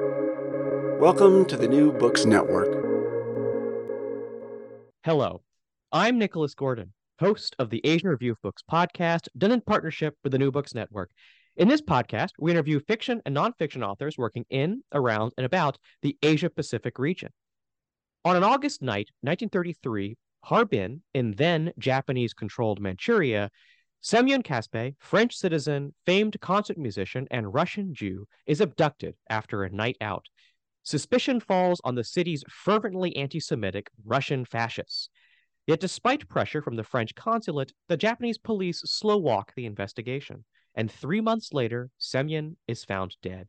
Welcome to the New Books Network. Hello, I'm Nicholas Gordon, host of the Asian Review of Books podcast, done in partnership with the New Books Network. In this podcast, we interview fiction and nonfiction authors working in, around, and about the Asia Pacific region. On an August night, 1933, Harbin, in then Japanese controlled Manchuria, Semyon Kaspe, French citizen, famed concert musician, and Russian Jew, is abducted after a night out. Suspicion falls on the city's fervently anti Semitic Russian fascists. Yet, despite pressure from the French consulate, the Japanese police slow walk the investigation, and three months later, Semyon is found dead.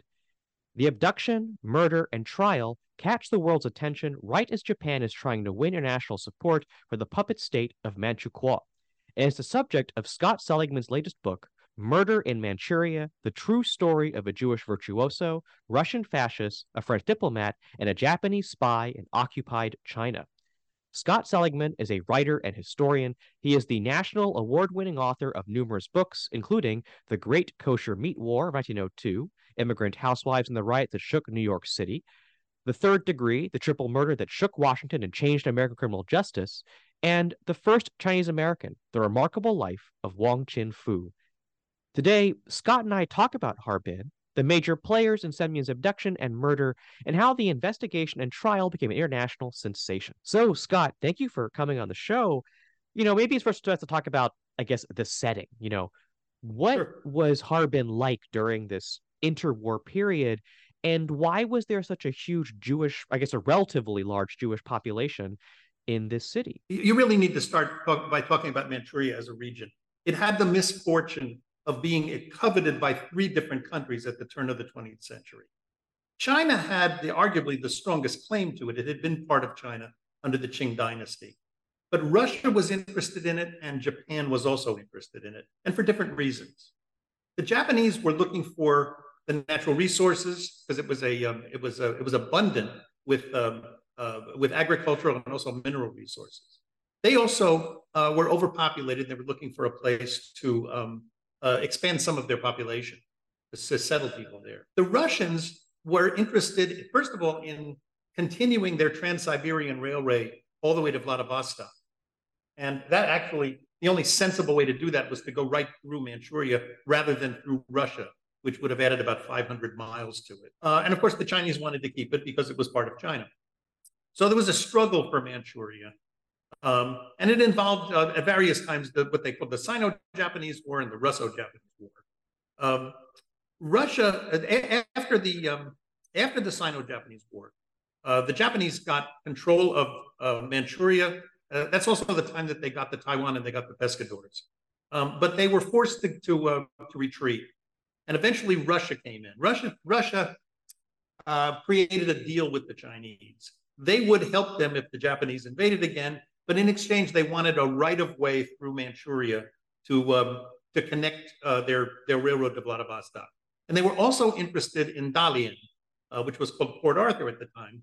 The abduction, murder, and trial catch the world's attention right as Japan is trying to win international support for the puppet state of Manchukuo, and the subject of Scott Seligman's latest book, Murder in Manchuria The True Story of a Jewish Virtuoso, Russian Fascist, a French Diplomat, and a Japanese Spy in Occupied China. Scott Seligman is a writer and historian. He is the national award winning author of numerous books, including The Great Kosher Meat War of 1902, Immigrant Housewives and the Riot That Shook New York City, The Third Degree, The Triple Murder That Shook Washington and Changed American Criminal Justice, and The First Chinese American, The Remarkable Life of Wong Chin Foo. Today, Scott and I talk about Harbin, the major players in Semyon's abduction and murder, and how the investigation and trial became an international sensation. So, Scott, thank you for coming on the show. You know, maybe it's first to talk about, I guess, the setting. You know, what sure. was Harbin like during this interwar period? And why was there such a huge Jewish, I guess, a relatively large Jewish population in this city? You really need to start by talking about Manchuria as a region. It had the misfortune of being coveted by three different countries at the turn of the 20th century. China had the, arguably the strongest claim to it. It had been part of China under the Qing dynasty. But Russia was interested in it, and Japan was also interested in it, and for different reasons. The Japanese were looking for the natural resources because it was a um, it was a, it was abundant with um, uh, with agricultural and also mineral resources. They also uh, were overpopulated. They were looking for a place to um, uh, expand some of their population to settle people there. The Russians were interested, first of all, in continuing their Trans-Siberian Railway all the way to Vladivostok. And that actually, the only sensible way to do that was to go right through Manchuria rather than through Russia, which would have added about 500 miles to it. Uh, and of course, the Chinese wanted to keep it because it was part of China. So there was a struggle for Manchuria. Um, and it involved uh, at various times the, what they called the Sino-Japanese War and the Russo-Japanese War. Um, Russia, uh, after the um, after the Sino-Japanese War, uh, the Japanese got control of uh, Manchuria. Uh, that's also the time that they got the Taiwan and they got the Pescadores. Um, but they were forced to to, uh, to, retreat, and eventually Russia came in. Russia Russia created a deal with the Chinese. They would help them if the Japanese invaded again, but in exchange, they wanted a right of way through Manchuria to um, to connect uh, their their railroad to Vladivostok. And they were also interested in Dalian, uh, which was called Port Arthur at the time,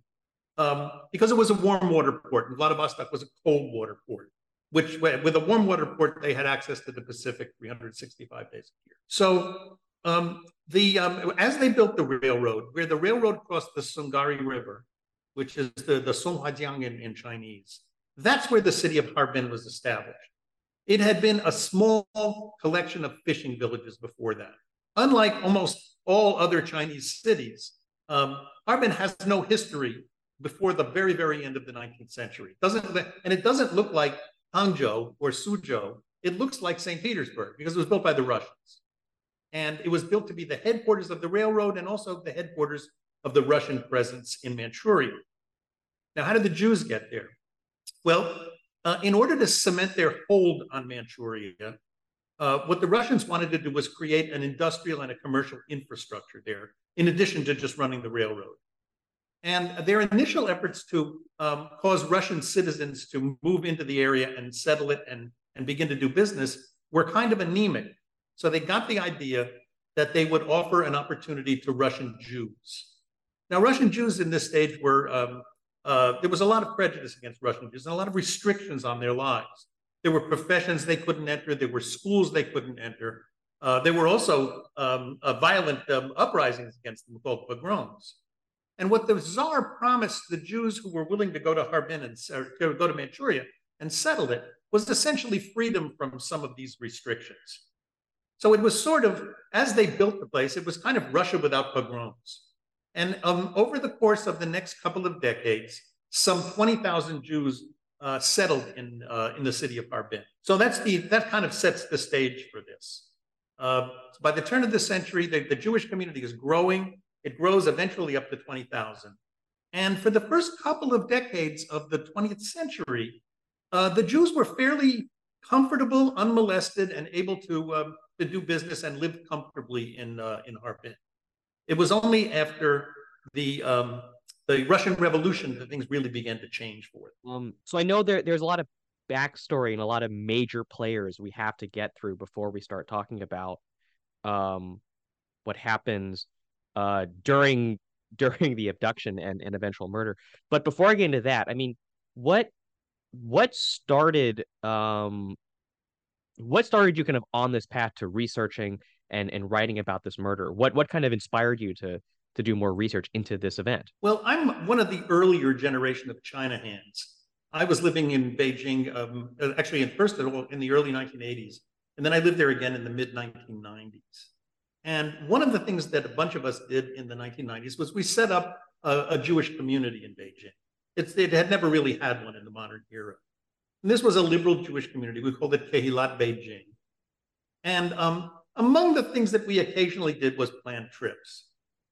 um, because it was a warm water port, and Vladivostok was a cold water port. Which, with a warm water port, they had access to the Pacific 365 days a year. So um, the um, as they built the railroad, where the railroad crossed the Sungari River, which is the the Songhuajiang in, in Chinese, that's where the city of Harbin was established. It had been a small collection of fishing villages before that. Unlike almost all other Chinese cities, um, Harbin has no history before the very, very end of the 19th century. Doesn't and it doesn't look like Hangzhou or Suzhou. It looks like St. Petersburg because it was built by the Russians. And it was built to be the headquarters of the railroad and also the headquarters of the Russian presence in Manchuria. Now, how did the Jews get there? Well, uh, in order to cement their hold on Manchuria, uh, what the Russians wanted to do was create an industrial and a commercial infrastructure there, in addition to just running the railroad. And their initial efforts to um, cause Russian citizens to move into the area and settle it and, and begin to do business were kind of anemic. So they got the idea that they would offer an opportunity to Russian Jews. Now, Russian Jews in this stage were um, uh, there was a lot of prejudice against Russian Jews and a lot of restrictions on their lives. There were professions they couldn't enter. There were schools they couldn't enter. Uh, there were also um, uh, violent um, uprisings against them called pogroms. And what the Tsar promised the Jews who were willing to go to Harbin and or go to Manchuria and settle it was essentially freedom from some of these restrictions. So it was sort of, as they built the place, it was kind of Russia without pogroms. And um, over the course of the next couple of decades, some 20,000 Jews uh, settled in, uh, in the city of Harbin. So that's the, that kind of sets the stage for this. Uh, by the turn of the century, the, the Jewish community is growing. It grows eventually up to 20,000. And for the first couple of decades of the 20th century, uh, the Jews were fairly comfortable, unmolested, and able to, um, to do business and live comfortably in, uh, in Harbin. It was only after the um, the Russian Revolution that things really began to change for it. Um, so I know there there's a lot of backstory and a lot of major players we have to get through before we start talking about um, what happens uh, during during the abduction and, and eventual murder. But before I get into that, I mean, what what started um what started you kind of on this path to researching and and writing about this murder? What what kind of inspired you to to do more research into this event? Well, I'm one of the earlier generation of China hands. I was living in Beijing, um, actually, in first of all, in the early 1980s, and then I lived there again in the mid 1990s. And one of the things that a bunch of us did in the 1990s was we set up a, a Jewish community in Beijing. It's, it had never really had one in the modern era. And this was a liberal Jewish community. We called it Kehilat Beijing. And um, among the things that we occasionally did was plan trips.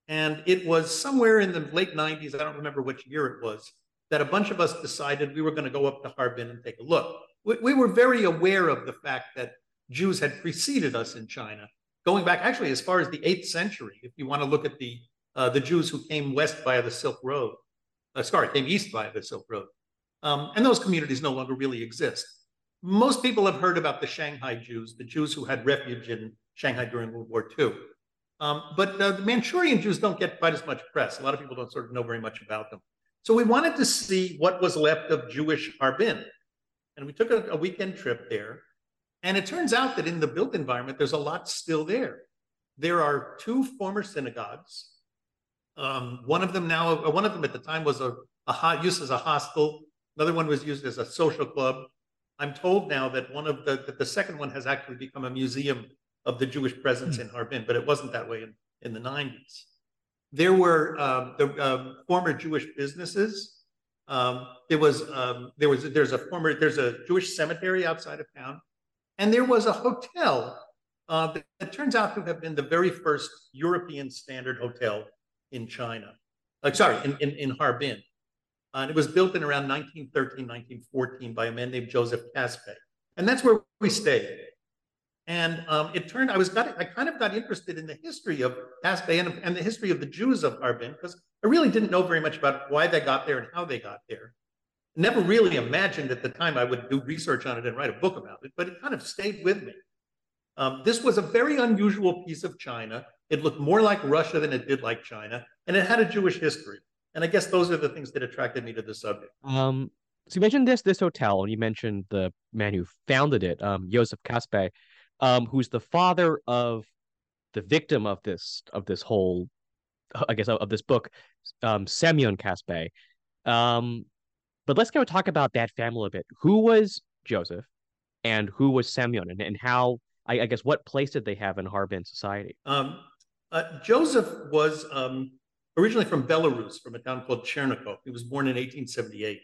And it was somewhere in the late 90s, I don't remember which year it was, that a bunch of us decided we were going to go up to Harbin and take a look. We, we were very aware of the fact that Jews had preceded us in China, going back actually as far as the 8th century, if you want to look at the, uh, the Jews who came west via the Silk Road, uh, sorry, came east via the Silk Road. Um, and those communities no longer really exist. Most people have heard about the Shanghai Jews, the Jews who had refuge in Shanghai during World War II. Um, but uh, the Manchurian Jews don't get quite as much press. A lot of people don't sort of know very much about them. So we wanted to see what was left of Jewish Harbin. And we took a, a weekend trip there. And it turns out that in the built environment, there's a lot still there. There are two former synagogues. Um, one of them now, uh, one of them at the time was a, a used as a hostel. Another one was used as a social club. I'm told now that one of the that the second one has actually become a museum of the Jewish presence mm. in Harbin, but it wasn't that way in, in the 90s. There were um, the um, former Jewish businesses. Um, there was um, there was there's a former there's a Jewish cemetery outside of town, and there was a hotel uh, that, that, turns out to have been the very first European standard hotel in China. Like sorry, in in, in Harbin. Uh, and it was built in around 1913, 1914 by a man named Joseph Kaspe. And that's where we stayed. And um, it turned, I was got, I kind of got interested in the history of Kaspe and, and the history of the Jews of Harbin because I really didn't know very much about why they got there and how they got there. Never really imagined at the time I would do research on it and write a book about it, but it kind of stayed with me. Um, this was a very unusual piece of China. It looked more like Russia than it did like China, and it had a Jewish history. And I guess those are the things that attracted me to the subject. Um, so you mentioned this this hotel, and you mentioned the man who founded it, um, Joseph Kaspe um, who's the father of the victim of this of this whole, I guess, of, this book, um, Semyon Kaspe. Um, but let's go talk about that family a bit. Who was Joseph, and who was Semyon, and, and how I, I guess what place did they have in Harbin society? Um, uh, Joseph was um, originally from Belarus, from a town called Chernigov. He was born in 1878,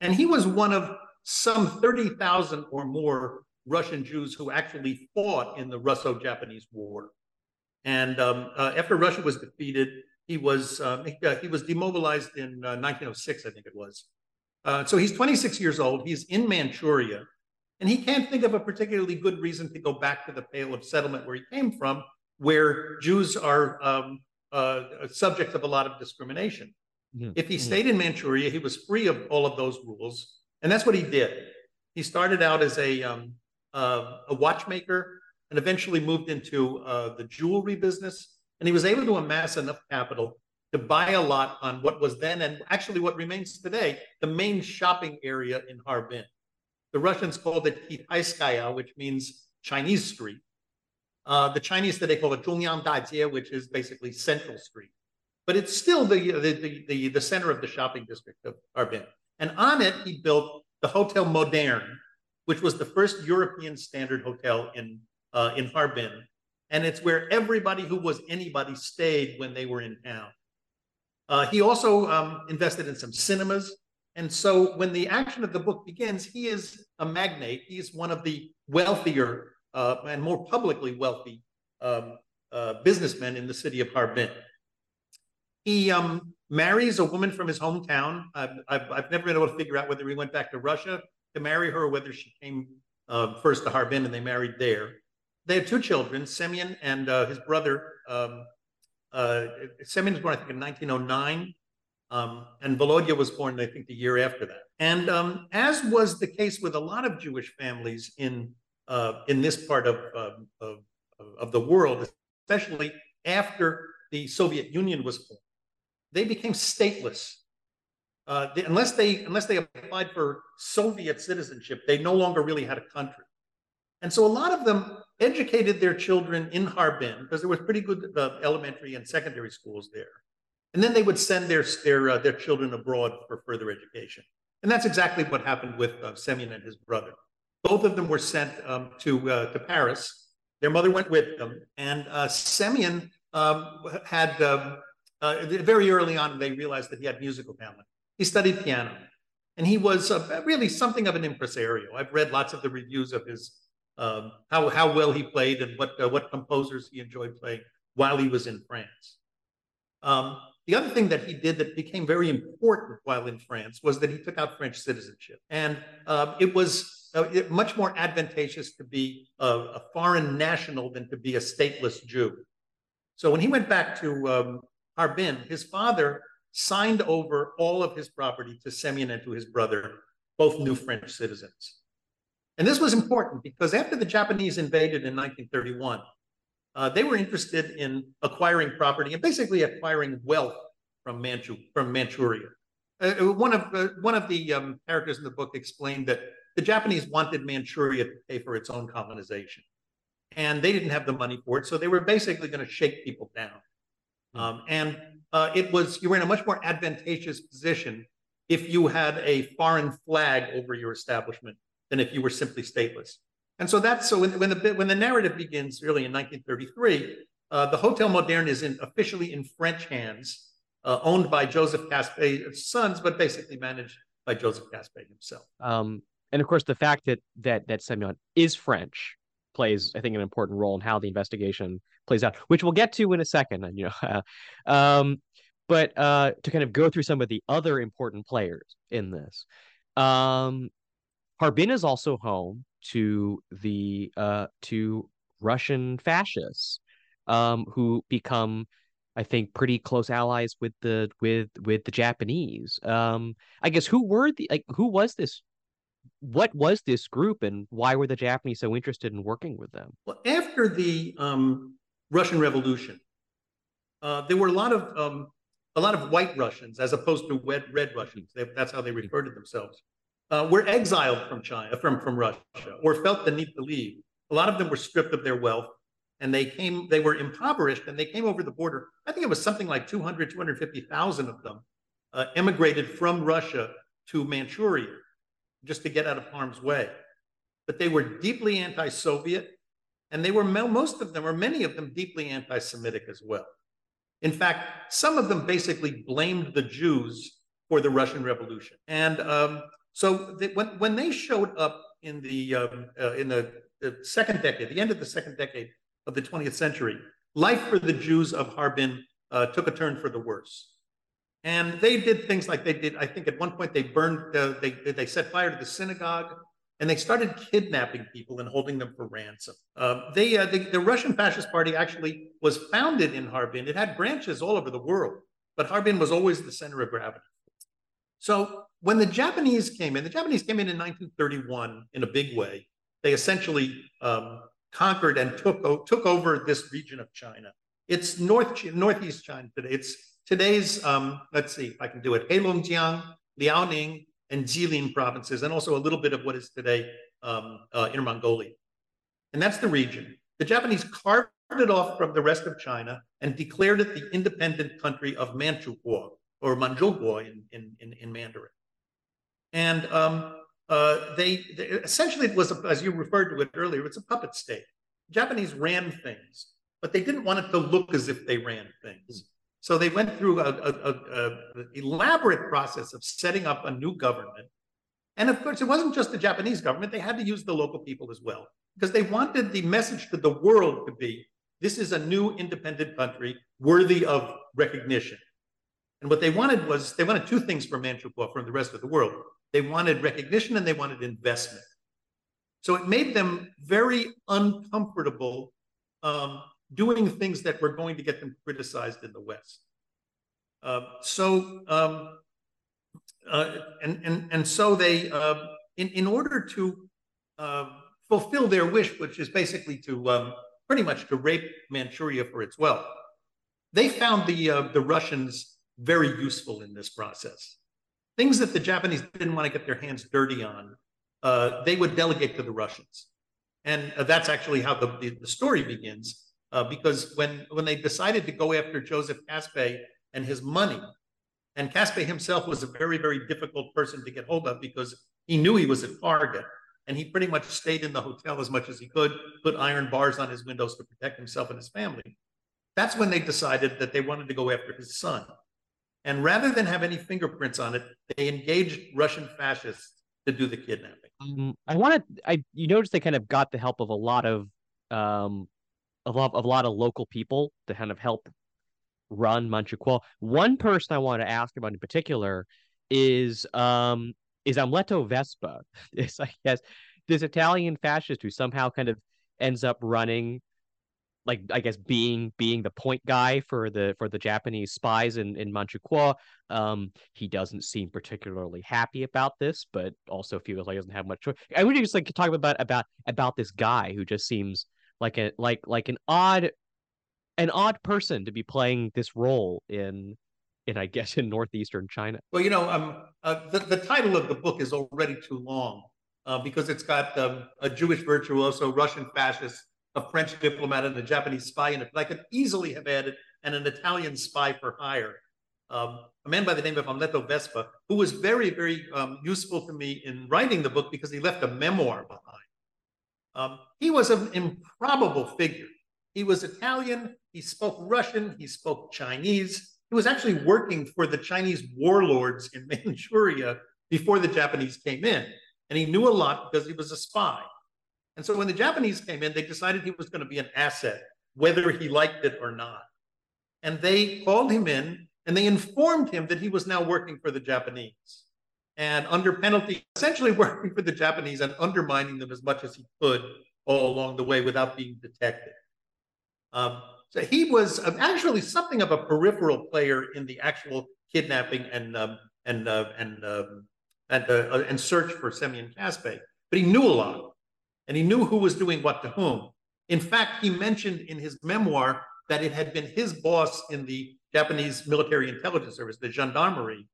and he was one of some 30,000 or more Russian Jews who actually fought in the Russo-Japanese War. And um, uh, after Russia was defeated, he was um, he, uh, he, was demobilized in uh, 1906, I think it was. Uh, so he's 26 years old. He's in Manchuria, and he can't think of a particularly good reason to go back to the Pale of Settlement where he came from, where Jews are um, uh, subject of a lot of discrimination. Mm-hmm. If he stayed in Manchuria, he was free of all of those rules, and that's what he did. He started out as a um, uh, a watchmaker and eventually moved into uh, the jewelry business. And he was able to amass enough capital to buy a lot on what was then, and actually what remains today, the main shopping area in Harbin. The Russians called it Kitaiskaya, which means Chinese street. Uh, the Chinese today call it Zhongyang Dajie, which is basically Central Street. but it's still the, the, the, the, center of the shopping district of Harbin. And on it, he built the Hotel Moderne, which was the first European standard hotel in, uh, in Harbin. And it's where everybody who was anybody stayed when they were in town. Uh, he also um, invested in some cinemas. And so when the action of the book begins, he is a magnate. He's one of the wealthier uh, and more publicly wealthy um, uh, businessmen in the city of Harbin. He um, marries a woman from his hometown. I've, I've, I've, never been able to figure out whether he went back to Russia to marry her whether she came uh, first to Harbin and they married there. They had two children, Semyon and uh, his brother. Um, uh, Semyon was born, I think, in 1909. Um, and Volodya was born, I think, the year after that. And um, as was the case with a lot of Jewish families in uh, in this part of, um, of, of the world, especially after the Soviet Union was formed, they became stateless. Uh, unless they unless they applied for Soviet citizenship, they no longer really had a country. And so a lot of them educated their children in Harbin because there was pretty good uh, elementary and secondary schools there. And then they would send their their uh, their children abroad for further education. And that's exactly what happened with uh, Semyon and his brother. Both of them were sent um, to uh, to Paris. Their mother went with them, and uh, Semyon um, had um, very early on they realized that he had musical talent. He studied piano, and he was uh, really something of an impresario. I've read lots of the reviews of his um, how how well he played and what uh, what composers he enjoyed playing while he was in France. Um, the other thing that he did that became very important while in France was that he took out French citizenship, and uh, it was uh, it, much more advantageous to be a, a, foreign national than to be a stateless Jew. So when he went back to um, Harbin, his father signed over all of his property to Semyon and to his brother, both new French citizens. And this was important because after the Japanese invaded in 1931, uh, they were interested in acquiring property and basically acquiring wealth from, Manchu, from Manchuria. Uh, uh, one of uh, one of the um, characters in the book explained that the Japanese wanted Manchuria to pay for its own colonization, and they didn't have the money for it, so they were basically going to shake people down. Hmm. Um, and uh, it was you were in a much more advantageous position if you had a foreign flag over your establishment than if you were simply stateless. And so that's so when, when the when the narrative begins really in 1933, uh, the Hotel Moderne is in, officially in French hands, uh, owned by Joseph Kaspe's sons, but basically managed by Joseph Caspet himself. Um, and of course, the fact that that that Semyon is French plays, I think, an important role in how the investigation plays out, which we'll get to in a second. And you know, um, but uh, to kind of go through some of the other important players in this, um, Harbin is also home to the uh, to Russian fascists um, who become, I think, pretty close allies with the with with the Japanese. Um, I guess who were the like who was this what was this group and why were the Japanese so interested in working with them? Well, after the um, Russian Revolution, uh, there were a lot of um, a lot of white Russians as opposed to red, red Russians. They, that's how they referred to themselves. Uh, were exiled from China, from from Russia, or felt the need to leave. A lot of them were stripped of their wealth, and they came. They were impoverished, and they came over the border. I think it was something like 200, 250,000 of them uh, emigrated from Russia to Manchuria just to get out of harm's way. But they were deeply anti Soviet, and they were most of them, or many of them, deeply anti Semitic as well. In fact, some of them basically blamed the Jews for the Russian Revolution. And um, so they, when, when they showed up in the, um, uh, in the, the second decade, the end of the second decade of the 20th century, life for the Jews of Harbin uh, took a turn for the worse. And they did things like they did. I think at one point they burned, they they set fire to the synagogue, and they started kidnapping people and holding them for ransom. Uh, they uh, the, the, Russian Fascist Party actually was founded in Harbin. It had branches all over the world, but Harbin was always the center of gravity. So when the Japanese came in, the Japanese came in in 1931 in a big way. They essentially um, conquered and took took over this region of China. It's north northeast China today. It's today's, um, let's see if I can do it, Heilongjiang, Liaoning, and Jilin provinces, and also a little bit of what is today um, uh, Inner Mongolia. And that's the region. the Japanese carved it off from the rest of China and declared it the independent country of Manchukuo or Manzhouguo in, in, in, in Mandarin. And um, uh, they, they, essentially it was, a, as you referred to it earlier, it's a puppet state. Japanese ran things, but they didn't want it to look as if they ran things. So they went through an elaborate process of setting up a new government. And of course, it wasn't just the Japanese government, they had to use the local people as well, because they wanted the message to the world to be this is a new independent country worthy of recognition. And what they wanted was they wanted two things from Manchukuo from the rest of the world. They wanted recognition and they wanted investment. So it made them very uncomfortable um, doing things that were going to get them criticized in the West. Uh, so um, uh, and and and so they uh, in in order to uh, fulfill their wish, which is basically to um, pretty much to rape Manchuria for its wealth, they found the uh, the Russians very useful in this process. Things that the Japanese didn't want to get their hands dirty on, uh, they would delegate to the Russians, and that's actually how the, the, the story begins uh, because when when they decided to go after Joseph Kaspe and his money, and Kaspe himself was a very very difficult person to get hold of because he knew he was a target, and he pretty much stayed in the hotel as much as he could, put iron bars on his windows to protect himself and his family. That's when they decided that they wanted to go after his son. And rather than have any fingerprints on it, they engaged Russian fascists to do the kidnapping. Um, I wanted, I you noticed they kind of got the help of a lot of um, a lot, a lot of local people to kind of help run Manchukuo. One person I want to ask about in particular is um is Amleto Vespa. It's I guess this Italian fascist who somehow kind of ends up running like I guess being being the point guy for the for the Japanese spies in in Manchukuo. Um, he doesn't seem particularly happy about this, but also feels like he doesn't have much choice. I would just like to talk about about about this guy who just seems like a like like an odd an odd person to be playing this role in in I guess in northeastern China. Well, you know, um, uh, the the title of the book is already too long uh, because it's got um, a Jewish virtuoso, Russian fascist, a French diplomat, and a Japanese spy in it. But I could easily have added and an Italian spy for hire. Um, a man by the name of Amleto Vespa, who was very, very um, useful to me in writing the book because he left a memoir behind. Um, he was an improbable figure. He was Italian, he spoke Russian, he spoke Chinese. He was actually working for the Chinese warlords in Manchuria before the Japanese came in. And he knew a lot because he was a spy. And so when the Japanese came in, they decided he was going to be an asset, whether he liked it or not. And they called him in and they informed him that he was now working for the Japanese and under penalty, essentially working for the Japanese and undermining them as much as he could all along the way without being detected. Um, so he was um, actually something of a peripheral player in the actual kidnapping and um, and uh, and um, and, uh, and search for Semyon Kaspe, but he knew a lot, and he knew who was doing what to whom. In fact, he mentioned in his memoir that it had been his boss in the Japanese military intelligence service, the gendarmerie,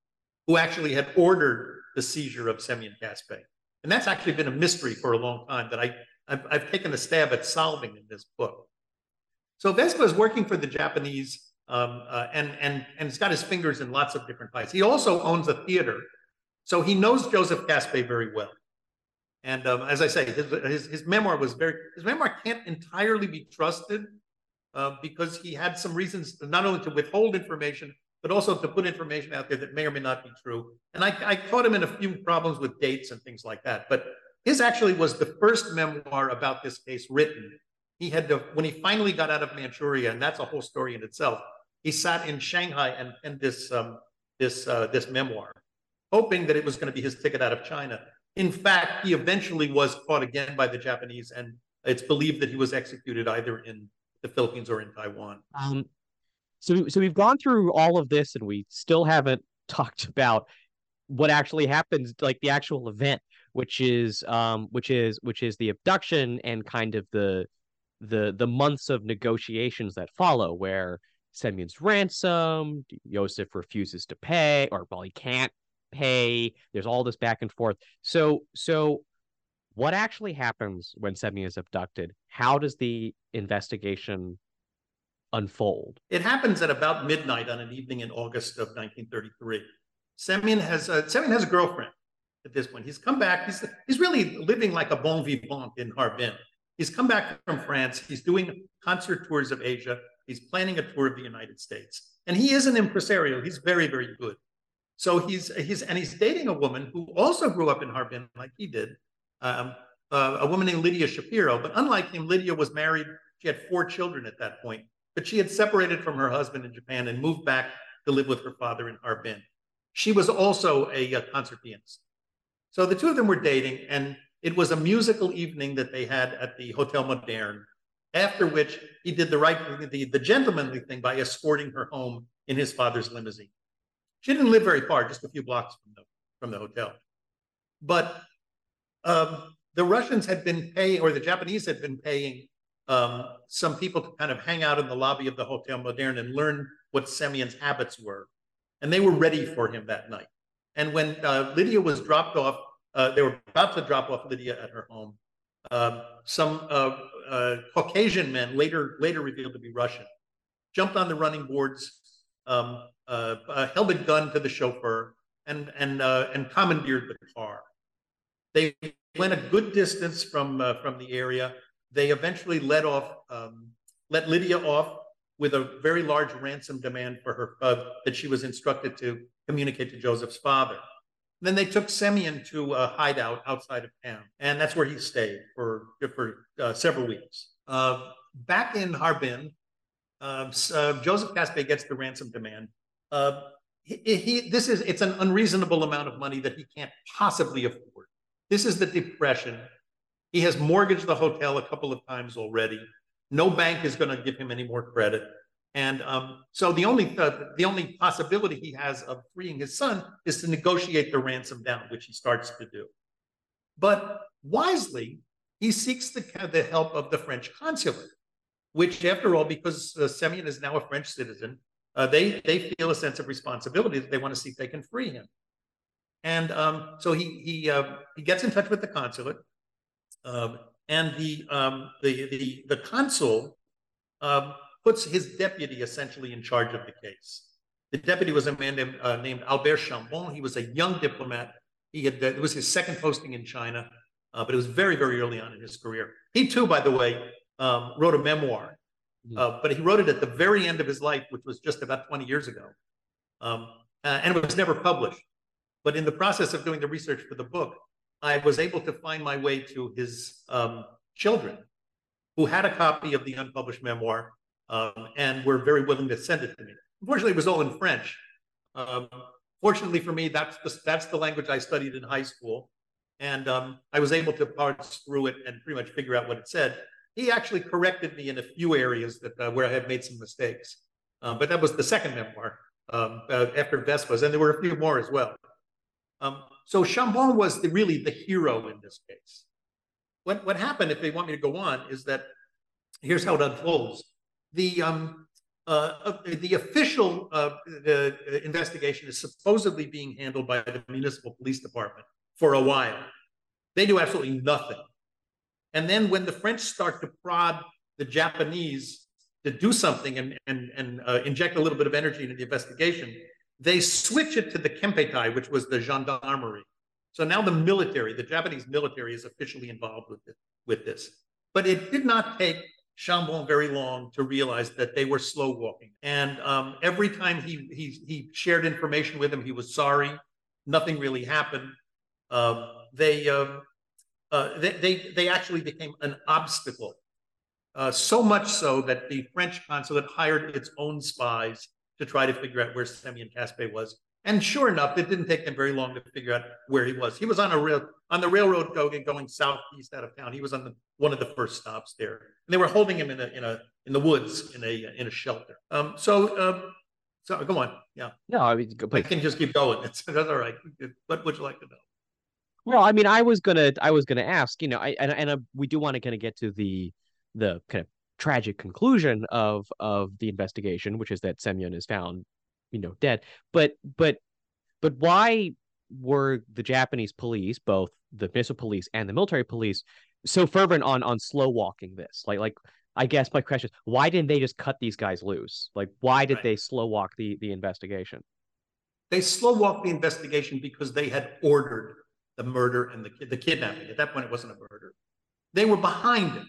who actually had ordered the seizure of Semyon Kaspe. And that's actually been a mystery for a long time that I, I've, I've taken a stab at solving in this book. So Vespa is working for the Japanese um, uh, and, and, and he's got his fingers in lots of different pies. He also owns a theater. So he knows Joseph Kaspe very well. And um, as I say, his, his, his, memoir was very, his memoir can't entirely be trusted uh, because he had some reasons not only to withhold information, but also to put information out there that may or may not be true. And I, I caught him in a few problems with dates and things like that. But his actually was the first memoir about this case written. He had to, when he finally got out of Manchuria, and that's a whole story in itself. He sat in Shanghai and penned this um, this uh, this memoir, hoping that it was going to be his ticket out of China. In fact, he eventually was caught again by the Japanese, and it's believed that he was executed either in the Philippines or in Taiwan. Um, so so we've gone through all of this and we still haven't talked about what actually happens like the actual event which is um which is which is the abduction and kind of the the the months of negotiations that follow where Semyon's ransom, Yosef refuses to pay, or well, he can't pay. There's all this back and forth. So so what actually happens when Semyon is abducted? How does the investigation unfold? It happens at about midnight on an evening in August of 1933. Semyon has a, Semyon has a girlfriend at this point. He's come back. He's he's really living like a bon vivant in Harbin. He's come back from France. He's doing concert tours of Asia. He's planning a tour of the United States. And he is an impresario. He's very, very good. So he's he's and he's dating a woman who also grew up in Harbin like he did, um, uh, a woman named Lydia Shapiro. But unlike him, Lydia was married. She had four children at that point. But she had separated from her husband in Japan and moved back to live with her father in Harbin. She was also a, a concert pianist. So the two of them were dating, and it was a musical evening that they had at the Hotel Moderne. After which he did the right, the, the gentlemanly thing by escorting her home in his father's limousine. She didn't live very far, just a few blocks from the from the hotel. But um, the Russians had been paying, or the Japanese had been paying um, some people to kind of hang out in the lobby of the Hotel Moderne and learn what Semyon's habits were. And they were ready for him that night. And when uh, Lydia was dropped off, uh, they were about to drop off Lydia at her home. Um, some uh, uh, Caucasian men, later later revealed to be Russian, jumped on the running boards, um, uh, uh, held a gun to the chauffeur, and and and commandeered the car. They went a good distance from from the area. They eventually let off um, let Lydia off with a very large ransom demand for her that she was instructed to communicate to Joseph's father. Then they took Semyon to a hideout outside of town, and that's where he stayed for for uh, several weeks. Uh, back in Harbin, uh, uh Joseph Kaspe gets the ransom demand. Uh, he, he, this is it's an unreasonable amount of money that he can't possibly afford. This is the depression. He has mortgaged the hotel a couple of times already. No bank is going to give him any more credit. And um, so the only uh, the only possibility he has of freeing his son is to negotiate the ransom down, which he starts to do. But wisely, he seeks the, the help of the French consulate, which, after all, because uh, Semyon is now a French citizen, uh, they they feel a sense of responsibility that they want to see if they can free him. And um, so he he uh, he gets in touch with the consulate, um, and the um, the the the consul um, puts his deputy essentially in charge of the case. The deputy was a man named, uh, named Albert Chambon. He was a young diplomat. He had, uh, it was his second posting in China, uh, but it was very, very early on in his career. He too, by the way, um, wrote a memoir, mm-hmm. uh, but he wrote it at the very end of his life, which was just about 20 years ago. Um, uh, and it was never published. But in the process of doing the research for the book, I was able to find my way to his um, children who had a copy of the unpublished memoir um, and were very willing to send it to me. Unfortunately, it was all in French. Um, fortunately for me, that's the, that's the language I studied in high school. And um, I was able to parse through it and pretty much figure out what it said. He actually corrected me in a few areas that uh, where I had made some mistakes. Um, but that was the second memoir um, uh, after Vespas, and there were a few more as well. Um, so Chambon was the, really the hero in this case. What, what happened, if they want me to go on, is that here's how it unfolds the um, uh, uh, the official uh, the investigation is supposedly being handled by the municipal police department for a while. They do absolutely nothing. And then when the French start to prod the Japanese to do something and, and, and uh, inject a little bit of energy into the investigation, they switch it to the Kempeitai, which was the gendarmerie. So now the military, the Japanese military, is officially involved with, it, with this. But it did not take Chambon very long to realize that they were slow walking. And um, every time he, he, he shared information with him, he was sorry. Nothing really happened. Uh, they, uh, uh, they, they, they actually became an obstacle. Uh, so much so that the French consulate hired its own spies to try to figure out where Semyon Kaspe was. And sure enough, it didn't take them very long to figure out where he was. He was on a rail on the railroad going going southeast out of town. He was on the, one of the first stops there, and they were holding him in a in a in the woods in a in a shelter. Um, so um, so go on, yeah. No, I mean, but, I can just keep going. It's, that's all right. What would you like to know? Well, I mean, I was gonna I was gonna ask, you know, I and and uh, we do want to kind of get to the the kind of tragic conclusion of of the investigation, which is that Semyon is found you know dead but but but why were the Japanese police, both the missile police and the military police, so fervent on on slow walking this? Like like I guess my question is why didn't they just cut these guys loose? Like why did right. they slow walk the the investigation? They slow walked the investigation because they had ordered the murder and the the kidnapping. At that point, it wasn't a murder. They were behind it,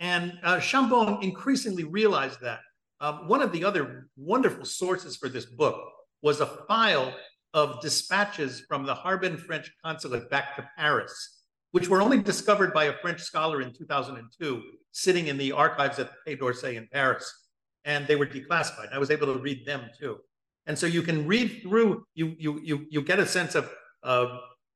and uh, Chambon increasingly realized that. Um, one of the other wonderful sources for this book was a file of dispatches from the Harbin French consulate back to Paris, which were only discovered by a French scholar in 2002, sitting in the archives at the Quai d'Orsay in Paris. And they were declassified. I was able to read them too. And so you can read through, you, you, you, you get a sense of uh,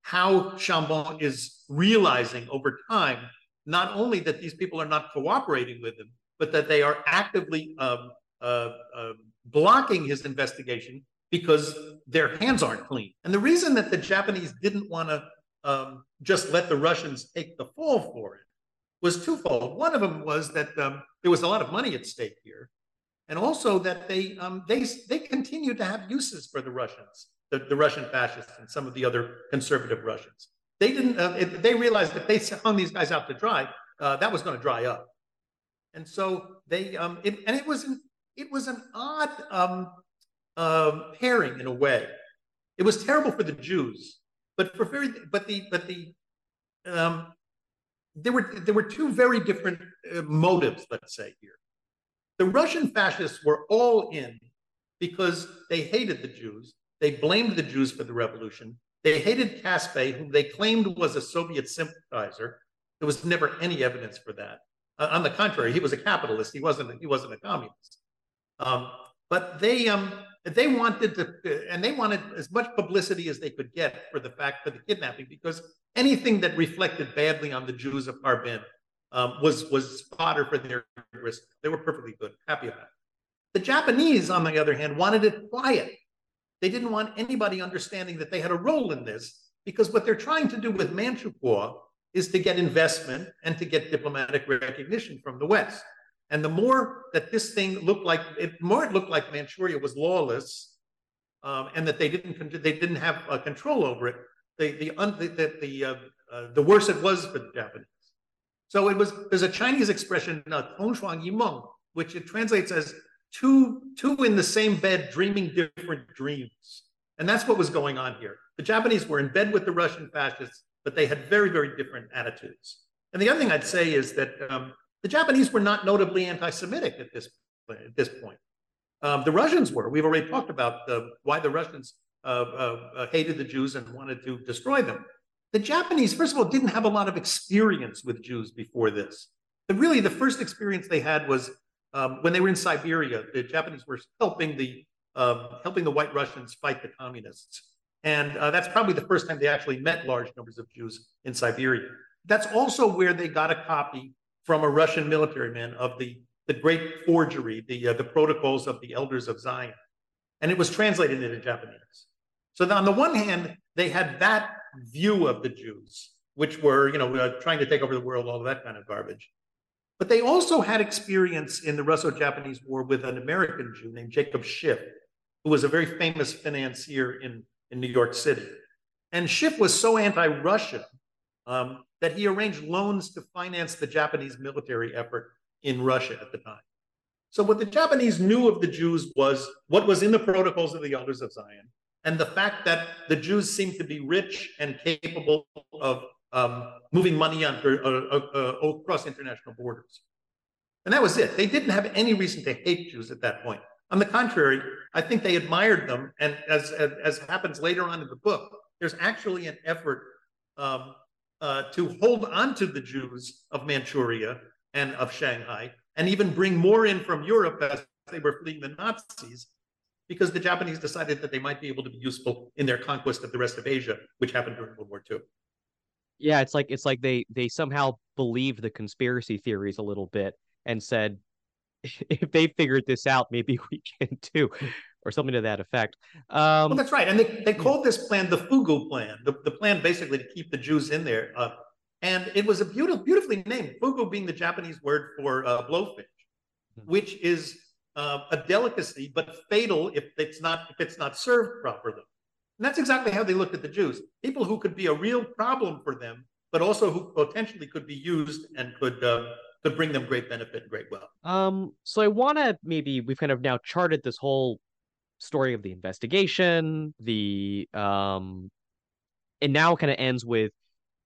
how Chambon is realizing over time, not only that these people are not cooperating with him, but that they are actively um, uh, uh, blocking his investigation because their hands aren't clean. And the reason that the Japanese didn't want to um, just let the Russians take the fall for it was twofold. One of them was that um, there was a lot of money at stake here, and also that they um, they they continued to have uses for the Russians, the, the Russian fascists, and some of the other conservative Russians. They didn't. Uh, it, they realized that they hung these guys out to dry, uh, that was going to dry up, and so they. Um, it, and it was an it was an odd um, um, pairing in a way. It was terrible for the Jews, but for very but the but the um, there were there were two very different uh, motives. Let's say here, the Russian fascists were all in because they hated the Jews. They blamed the Jews for the revolution. They hated Kaspe, whom they claimed was a Soviet sympathizer. There was never any evidence for that. Uh, on the contrary, he was a capitalist. He wasn't. He wasn't a communist. Um, but they um, they wanted to, and they wanted as much publicity as they could get for the fact for the kidnapping, because anything that reflected badly on the Jews of Harbin um, was was fodder for their risk. They were perfectly good, happy about it. The Japanese, on the other hand, wanted it quiet. They didn't want anybody understanding that they had a role in this, because what they're trying to do with Manchukuo is to get investment and to get diplomatic recognition from the West. And the more that this thing looked like, it more it looked like Manchuria was lawless, um, and that they didn't they didn't have uh, control over it. The the the the, uh, uh, the worse it was for the Japanese. So it was. There's a Chinese expression, uh, which it translates as two two in the same bed dreaming different dreams. And that's what was going on here. The Japanese were in bed with the Russian fascists, but they had very, very different attitudes. And the other thing I'd say is that um, the Japanese were not notably anti-Semitic at this at this point. Um, the Russians were. We've already talked about the, why the Russians uh, uh, uh, hated the Jews and wanted to destroy them. The Japanese, first of all, didn't have a lot of experience with Jews before this. Really, the first experience they had was um, when they were in Siberia. The Japanese were helping the um, helping the White Russians fight the communists, and uh, that's probably the first time they actually met large numbers of Jews in Siberia. That's also where they got a copy from a Russian military man of the, the great forgery, the, uh, the protocols of the elders of Zion. And it was translated into Japanese. So on the one hand, they had that view of the Jews, which were, you know, uh, trying to take over the world, all of that kind of garbage. But they also had experience in the Russo-Japanese War with an American Jew named Jacob Schiff, who was a very famous financier in, in New York City. And Schiff was so anti-Russian um, that he arranged loans to finance the Japanese military effort in Russia at the time. So what the Japanese knew of the Jews was what was in the protocols of the Elders of Zion, and the fact that the Jews seemed to be rich and capable of um, moving money on, uh, across international borders. And that was it. They didn't have any reason to hate Jews at that point. On the contrary, I think they admired them. And as, as, as happens later on in the book, there's actually an effort um, uh, to hold on to the Jews of Manchuria and of Shanghai, and even bring more in from Europe as they were fleeing the Nazis, because the Japanese decided that they might be able to be useful in their conquest of the rest of Asia, which happened during World War II. Yeah, it's like it's like they they somehow believed the conspiracy theories a little bit and said, if they figured this out, maybe we can too or something to that effect. Um, well, that's right. And they, they called this plan the Fugu plan, the, the plan basically to keep the Jews in there. Uh, and it was a beautiful, beautifully named, Fugu being the Japanese word for uh, blowfish, hmm. which is uh, a delicacy, but fatal if it's not if it's not served properly. And that's exactly how they looked at the Jews people who could be a real problem for them, but also who potentially could be used and could. Uh, could bring them great benefit and great wealth. Um, so I want to maybe we've kind of now charted this whole story of the investigation, the um, and now kind of ends with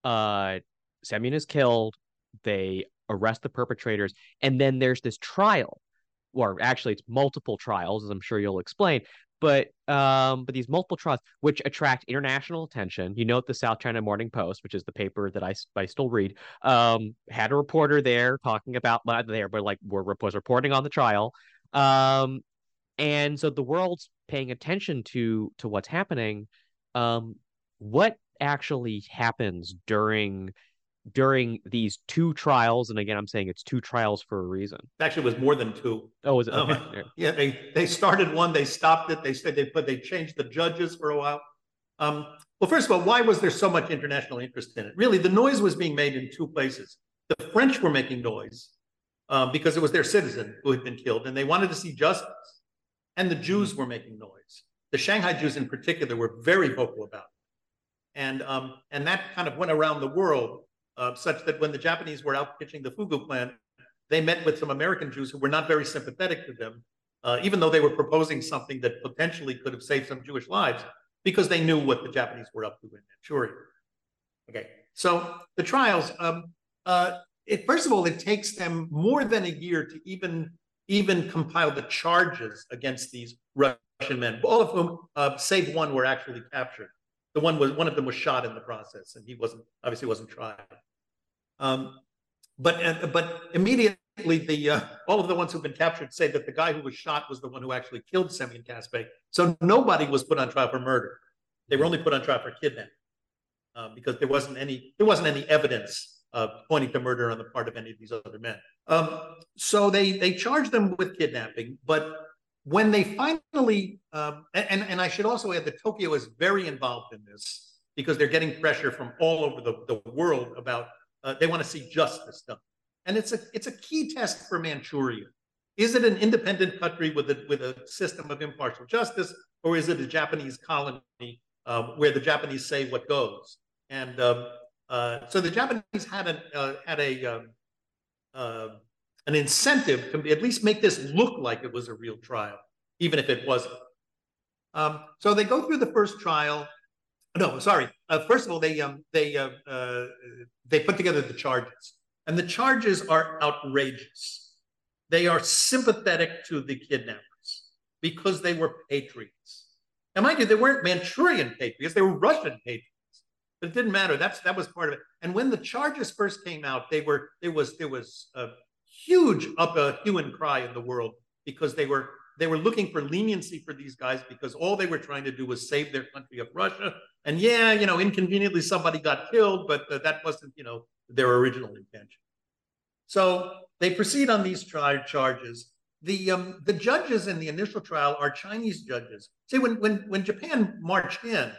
uh, Semyon is killed. They arrest the perpetrators, and then there's this trial, or actually it's multiple trials, as I'm sure you'll explain. But um, but these multiple trials, which attract international attention. You note the South China Morning Post, which is the paper that I, I still read, um, had a reporter there talking about there, but like were was reporting on the trial. Um, and so the world's paying attention to to what's happening. Um, what actually happens during during these two trials, and again, I'm saying it's two trials for a reason. Actually, it was more than two. Oh, was it? Um, yeah, they they started one, they stopped it. They said they put they changed the judges for a while. Um, well, first of all, why was there so much international interest in it? Really, the noise was being made in two places. The French were making noise um, because it was their citizen who had been killed, and they wanted to see justice. And the Jews were making noise. The Shanghai Jews, in particular, were very vocal about it, and um, and that kind of went around the world uh, such that when the Japanese were out pitching the Fugu plan, they met with some American Jews who were not very sympathetic to them, uh, even though they were proposing something that potentially could have saved some Jewish lives, because they knew what the Japanese were up to in Manchuria. Okay, so the trials. Um, uh, it, first of all, it takes them more than a year to even even compile the charges against these Russian men, all of whom, uh, save one, were actually captured. The one was one of them was shot in the process, and he wasn't obviously wasn't tried. Um, but uh, but immediately the uh, all of the ones who've been captured say that the guy who was shot was the one who actually killed Semyon Kaspe. So nobody was put on trial for murder. They were only put on trial for kidnapping uh, because there wasn't any there wasn't any evidence pointing to murder on the part of any of these other men. Um, so they they charged them with kidnapping, but when they finally um, and and I should also add that Tokyo is very involved in this because they're getting pressure from all over the, the world about uh, they want to see justice done, and it's a it's a key test for Manchuria. Is it an independent country with a with a system of impartial justice, or is it a Japanese colony um, where the Japanese say what goes? And um, uh, so the Japanese had a uh, had a um, uh, an incentive to at least make this look like it was a real trial, even if it wasn't. Um, so they go through the first trial. No, sorry. Uh, first of all, they um, they uh, uh, they put together the charges, and the charges are outrageous. They are sympathetic to the kidnappers because they were patriots. Now, mind you, they weren't Manchurian patriots; they were Russian patriots. But it didn't matter. That's that was part of it. And when the charges first came out, they were there was there was a huge up a hue and cry in the world because they were they were looking for leniency for these guys because all they were trying to do was save their country of Russia. And yeah, you know, inconveniently somebody got killed, but uh, that wasn't you know their original intention. So they proceed on these tri- charges. The um, the judges in the initial trial are Chinese judges. See, when when when Japan marched in,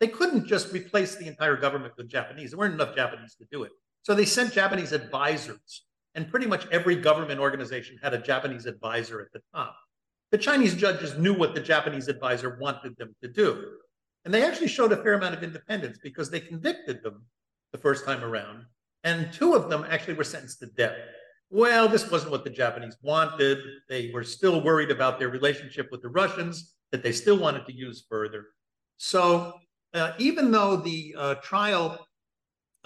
they couldn't just replace the entire government with Japanese. There weren't enough Japanese to do it. So they sent Japanese advisors, and pretty much every government organization had a Japanese advisor at the top. The Chinese judges knew what the Japanese advisor wanted them to do. And they actually showed a fair amount of independence because they convicted them the first time around, and two of them actually were sentenced to death. Well, this wasn't what the Japanese wanted. They were still worried about their relationship with the Russians that they still wanted to use further. So uh, even though the uh, trial,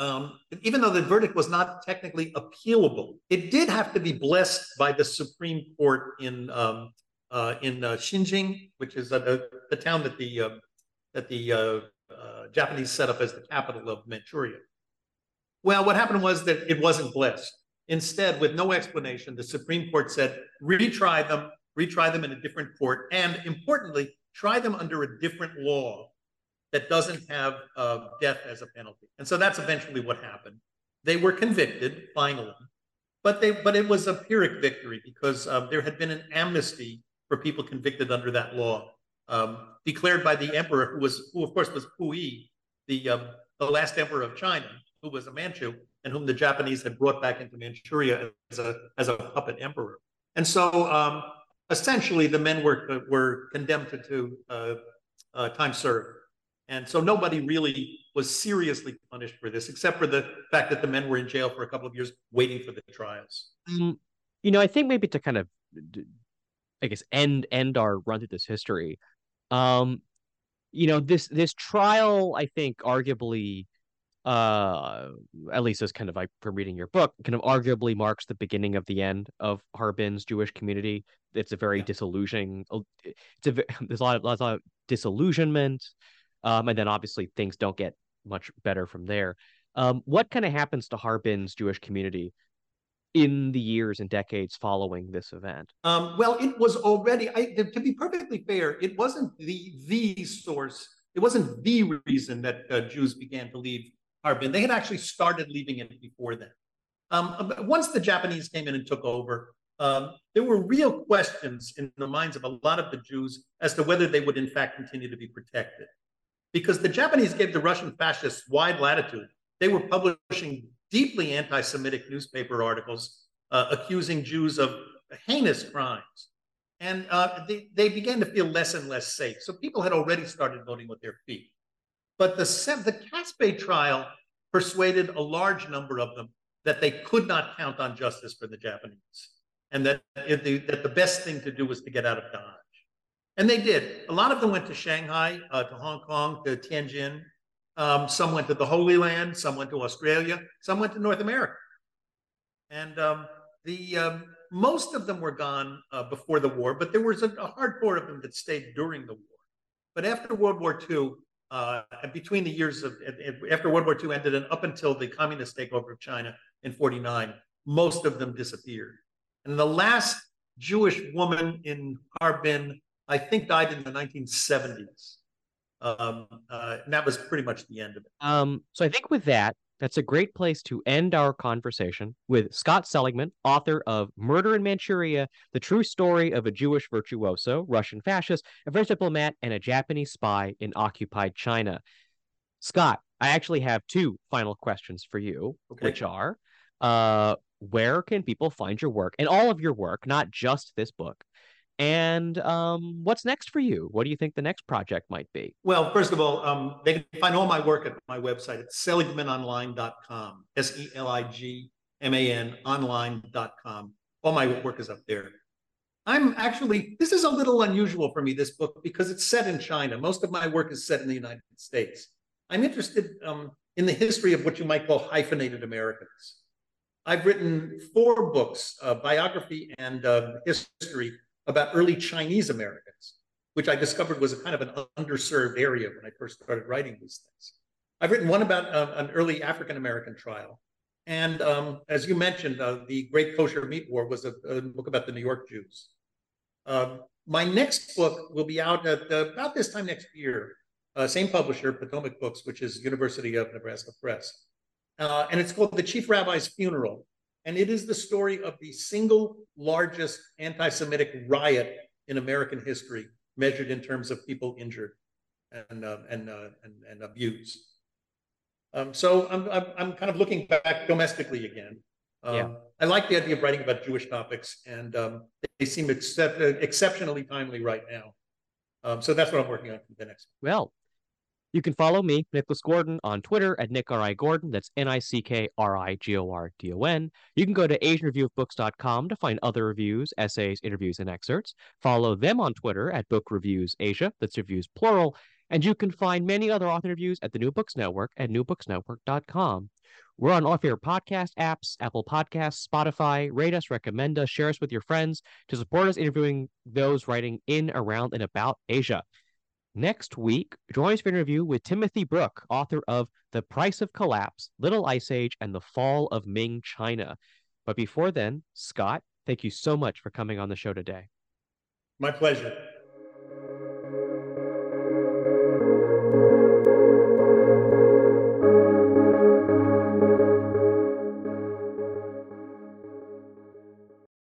um, even though the verdict was not technically appealable, it did have to be blessed by the Supreme Court in um, uh, in uh, Xinjing, which is the, the town that the um, that the uh, uh, Japanese set up as the capital of Manchuria. Well, what happened was that it wasn't blessed. Instead, with no explanation, the Supreme Court said retry them, retry them in a different court, and importantly, try them under a different law that doesn't have uh, death as a penalty. And so that's eventually what happened. They were convicted finally, but they but it was a Pyrrhic victory because um, there had been an amnesty for people convicted under that law, um, declared by the emperor, who was who of course was Puyi, the um, the last emperor of China, who was a Manchu and whom the Japanese had brought back into Manchuria as a as a puppet emperor. And so um, essentially, the men were were condemned to, to uh, uh, time served And so nobody really was seriously punished for this, except for the fact that the men were in jail for a couple of years waiting for the trials. Um, you know, I think maybe to kind of, I guess, end end our run through this history. Um, you know, this this trial, I think, arguably, uh, at least as kind of like from reading your book, kind of arguably marks the beginning of the end of Harbin's Jewish community. It's a very yeah. disillusioning. It's a there's a lot of, lots of disillusionment, um, and then obviously things don't get much better from there. Um, what kind of happens to Harbin's Jewish community in the years and decades following this event? Um, well, it was already. I, to be perfectly fair, it wasn't the the source. It wasn't the reason that uh, Jews began to leave Harbin. They had actually started leaving it before then. Um, once the Japanese came in and took over, um, there were real questions in the minds of a lot of the Jews as to whether they would in fact continue to be protected. Because the Japanese gave the Russian fascists wide latitude. They were publishing deeply anti Semitic newspaper articles uh, accusing Jews of heinous crimes. And uh, they, they began to feel less and less safe. So people had already started voting with their feet. But the, the Kaspe trial persuaded a large number of them that they could not count on justice for the Japanese and that, the, that the best thing to do was to get out of Dodge. And they did. A lot of them went to Shanghai, uh, to Hong Kong, to Tianjin, um, some went to the Holy Land, some went to Australia, some went to North America. And um, the um, most of them were gone uh, before the war, but there was a, a hardcore of them that stayed during the war. But after World War II, uh, between the years of after World War II ended and up until the communist takeover of China in 49, most of them disappeared. And the last Jewish woman in Harbin, I think, died in the 1970s. Um, uh, and that was pretty much the end of it. Um, so I think with that, that's a great place to end our conversation with Scott Seligman, author of Murder in Manchuria, the true story of a Jewish virtuoso, Russian fascist, a French diplomat, and a Japanese spy in occupied China. Scott, I actually have two final questions for you, okay. which are uh, where can people find your work and all of your work, not just this book? And um, what's next for you? What do you think the next project might be? Well, first of all, um, they can find all my work at my website. It's seligmanonline.com, S E L I G M A N online.com. All my work is up there. I'm actually, this is a little unusual for me, this book, because it's set in China. Most of my work is set in the United States. I'm interested um, in the history of what you might call hyphenated Americans. I've written four books, uh, biography and uh, history about early Chinese Americans, which I discovered was a kind of an underserved area when I first started writing these things. I've written one about uh, an early African American trial. And um, as you mentioned, uh, the Great Kosher Meat War was a, a book about the New York Jews. Um, my next book will be out at the, about this time next year. Uh, same publisher, Potomac Books, which is University of Nebraska Press. Uh, and it's called The Chief Rabbi's Funeral and it is the story of the single largest anti Semitic riot in American history, measured in terms of people injured and, uh, and, uh, and, and, abused. Um, so I'm, I'm, I'm, kind of looking back domestically again. Um, yeah. I like the idea of writing about Jewish topics, and um, they seem except, uh, exceptionally timely right now. Um, so that's what I'm working on for the next. Well, you can follow me, Nicholas Gordon, on Twitter at Nick R. I. Gordon. That's N I C K R I G O R D O N. You can go to AsianReviewOfBooks.com to find other reviews, essays, interviews, and excerpts. Follow them on Twitter at Book Reviews Asia. That's reviews plural. And you can find many other author interviews at the New Books Network at newbooksnetwork.com. We're on all of your podcast apps, Apple Podcasts, Spotify. Rate us, recommend us, share us with your friends to support us interviewing those writing in, around, and about Asia. Next week, join us for an interview with Timothy Brook, author of The Price of Collapse, Little Ice Age, and the Fall of Ming China. But before then, Scott, thank you so much for coming on the show today. My pleasure.